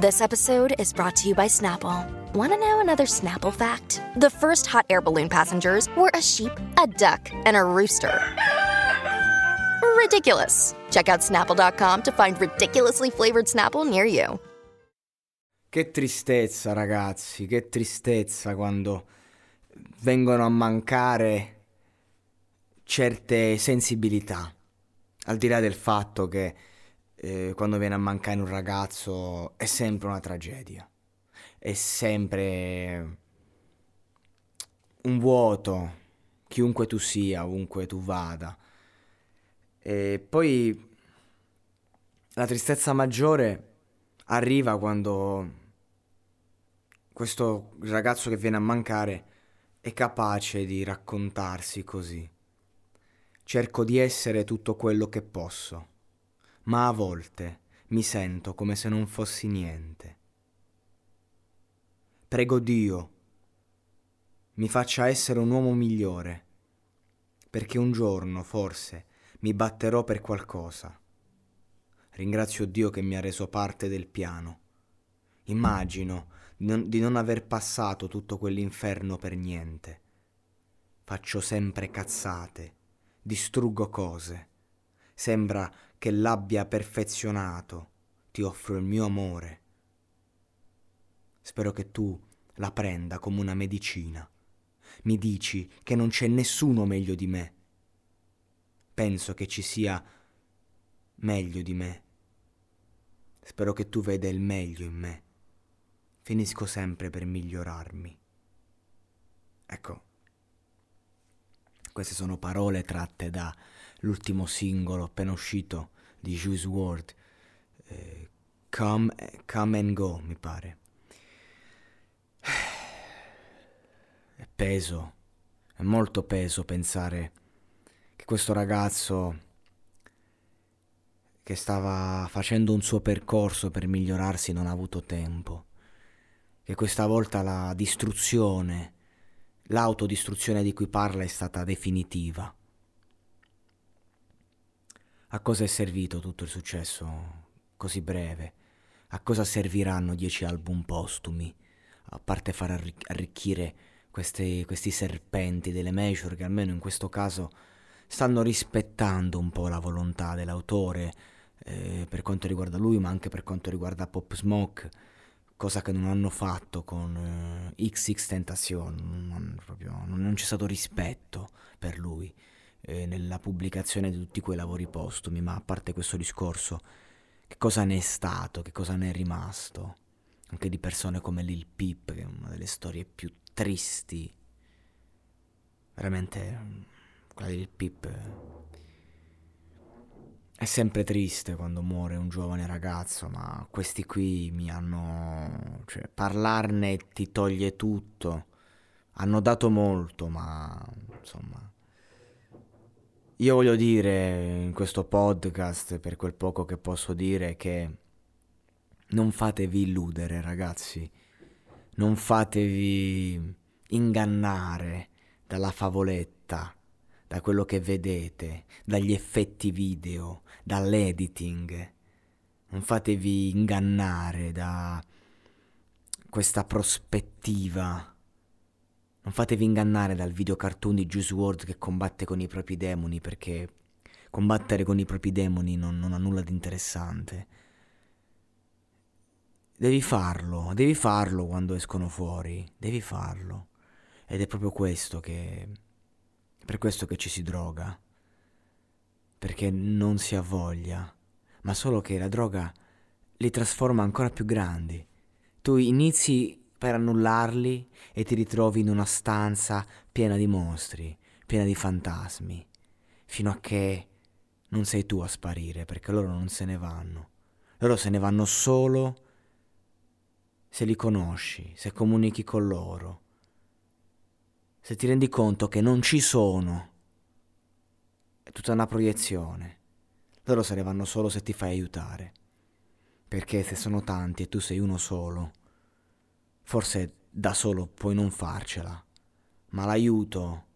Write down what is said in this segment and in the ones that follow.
This episode is brought to you by Snapple. Want to know another Snapple fact? The first hot air balloon passengers were a sheep, a duck, and a rooster. Ridiculous. Check out snapple.com to find ridiculously flavored Snapple near you. Che tristezza, ragazzi, che tristezza quando vengono a mancare certe sensibilità. Al di là del fatto che eh, quando viene a mancare un ragazzo è sempre una tragedia. È sempre un vuoto, chiunque tu sia, ovunque tu vada. E poi la tristezza maggiore arriva quando questo ragazzo che viene a mancare è capace di raccontarsi così. Cerco di essere tutto quello che posso ma a volte mi sento come se non fossi niente. Prego Dio, mi faccia essere un uomo migliore, perché un giorno, forse, mi batterò per qualcosa. Ringrazio Dio che mi ha reso parte del piano. Immagino di non aver passato tutto quell'inferno per niente. Faccio sempre cazzate, distruggo cose. Sembra che l'abbia perfezionato, ti offro il mio amore. Spero che tu la prenda come una medicina. Mi dici che non c'è nessuno meglio di me. Penso che ci sia meglio di me. Spero che tu veda il meglio in me. Finisco sempre per migliorarmi. Ecco, queste sono parole tratte da l'ultimo singolo appena uscito di Juice WRLD, eh, Come, Come and Go, mi pare. È peso, è molto peso pensare che questo ragazzo che stava facendo un suo percorso per migliorarsi non ha avuto tempo, che questa volta la distruzione, l'autodistruzione di cui parla è stata definitiva. A cosa è servito tutto il successo così breve? A cosa serviranno dieci album postumi? A parte far arricchire questi, questi serpenti delle major che almeno in questo caso stanno rispettando un po' la volontà dell'autore eh, per quanto riguarda lui, ma anche per quanto riguarda Pop Smoke, cosa che non hanno fatto con eh, XX Tentacion, non, non c'è stato rispetto per lui eh, nella pubblicazione di tutti quei lavori postumi, ma a parte questo discorso, che cosa ne è stato, che cosa ne è rimasto? Anche di persone come Lil Peep, che è una delle storie più tristi. Veramente, quella di Lil Peep è sempre triste quando muore un giovane ragazzo, ma questi qui mi hanno... cioè, parlarne ti toglie tutto. Hanno dato molto, ma insomma io voglio dire in questo podcast, per quel poco che posso dire, che non fatevi illudere, ragazzi. Non fatevi ingannare dalla favoletta, da quello che vedete, dagli effetti video, dall'editing. Non fatevi ingannare da questa prospettiva non fatevi ingannare dal video cartoon di Juice WRLD che combatte con i propri demoni perché combattere con i propri demoni non, non ha nulla di interessante. devi farlo, devi farlo quando escono fuori, devi farlo. Ed è proprio questo che... per questo che ci si droga. Perché non si ha voglia, ma solo che la droga li trasforma ancora più grandi. Tu inizi per annullarli e ti ritrovi in una stanza piena di mostri, piena di fantasmi, fino a che non sei tu a sparire, perché loro non se ne vanno. Loro se ne vanno solo se li conosci, se comunichi con loro, se ti rendi conto che non ci sono. È tutta una proiezione. Loro se ne vanno solo se ti fai aiutare. Perché se sono tanti e tu sei uno solo, forse da solo puoi non farcela, ma l'aiuto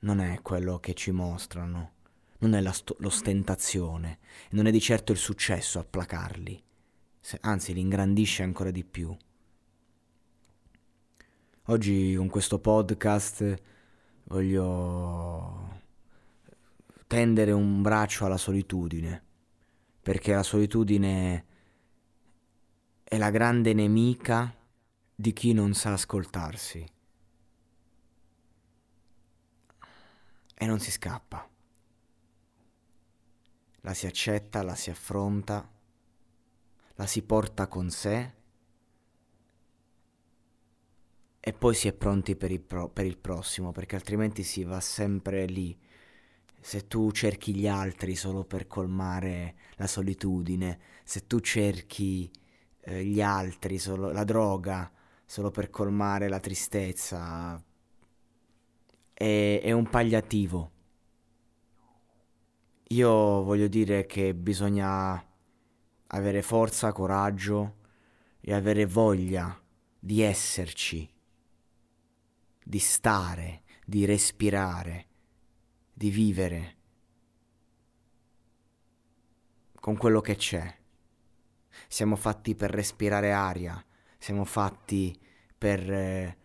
non è quello che ci mostrano, non è st- l'ostentazione, non è di certo il successo a placarli, anzi li ingrandisce ancora di più. Oggi con questo podcast voglio tendere un braccio alla solitudine, perché la solitudine è la grande nemica di chi non sa ascoltarsi e non si scappa. La si accetta, la si affronta, la si porta con sé e poi si è pronti per il, pro- per il prossimo, perché altrimenti si va sempre lì se tu cerchi gli altri solo per colmare la solitudine, se tu cerchi eh, gli altri, solo, la droga, solo per colmare la tristezza, è, è un pagliativo. Io voglio dire che bisogna avere forza, coraggio e avere voglia di esserci, di stare, di respirare di vivere con quello che c'è. Siamo fatti per respirare aria, siamo fatti per eh,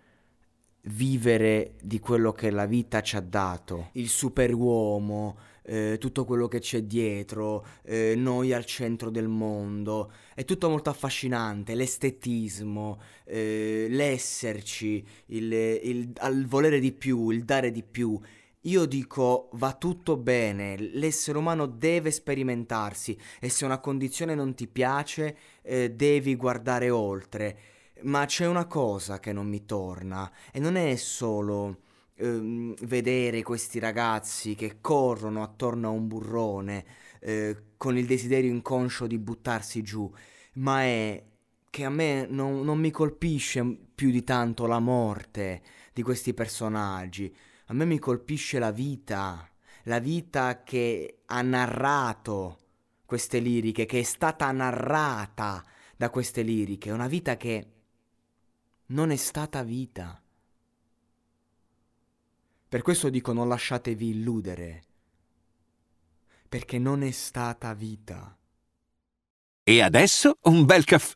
vivere di quello che la vita ci ha dato. Il superuomo, eh, tutto quello che c'è dietro, eh, noi al centro del mondo. È tutto molto affascinante, l'estetismo, eh, l'esserci, il, il, il volere di più, il dare di più. Io dico va tutto bene, l'essere umano deve sperimentarsi e se una condizione non ti piace eh, devi guardare oltre. Ma c'è una cosa che non mi torna e non è solo ehm, vedere questi ragazzi che corrono attorno a un burrone eh, con il desiderio inconscio di buttarsi giù, ma è che a me non, non mi colpisce più di tanto la morte di questi personaggi a me mi colpisce la vita, la vita che ha narrato queste liriche, che è stata narrata da queste liriche, una vita che non è stata vita. Per questo dico non lasciatevi illudere, perché non è stata vita. E adesso un bel caffè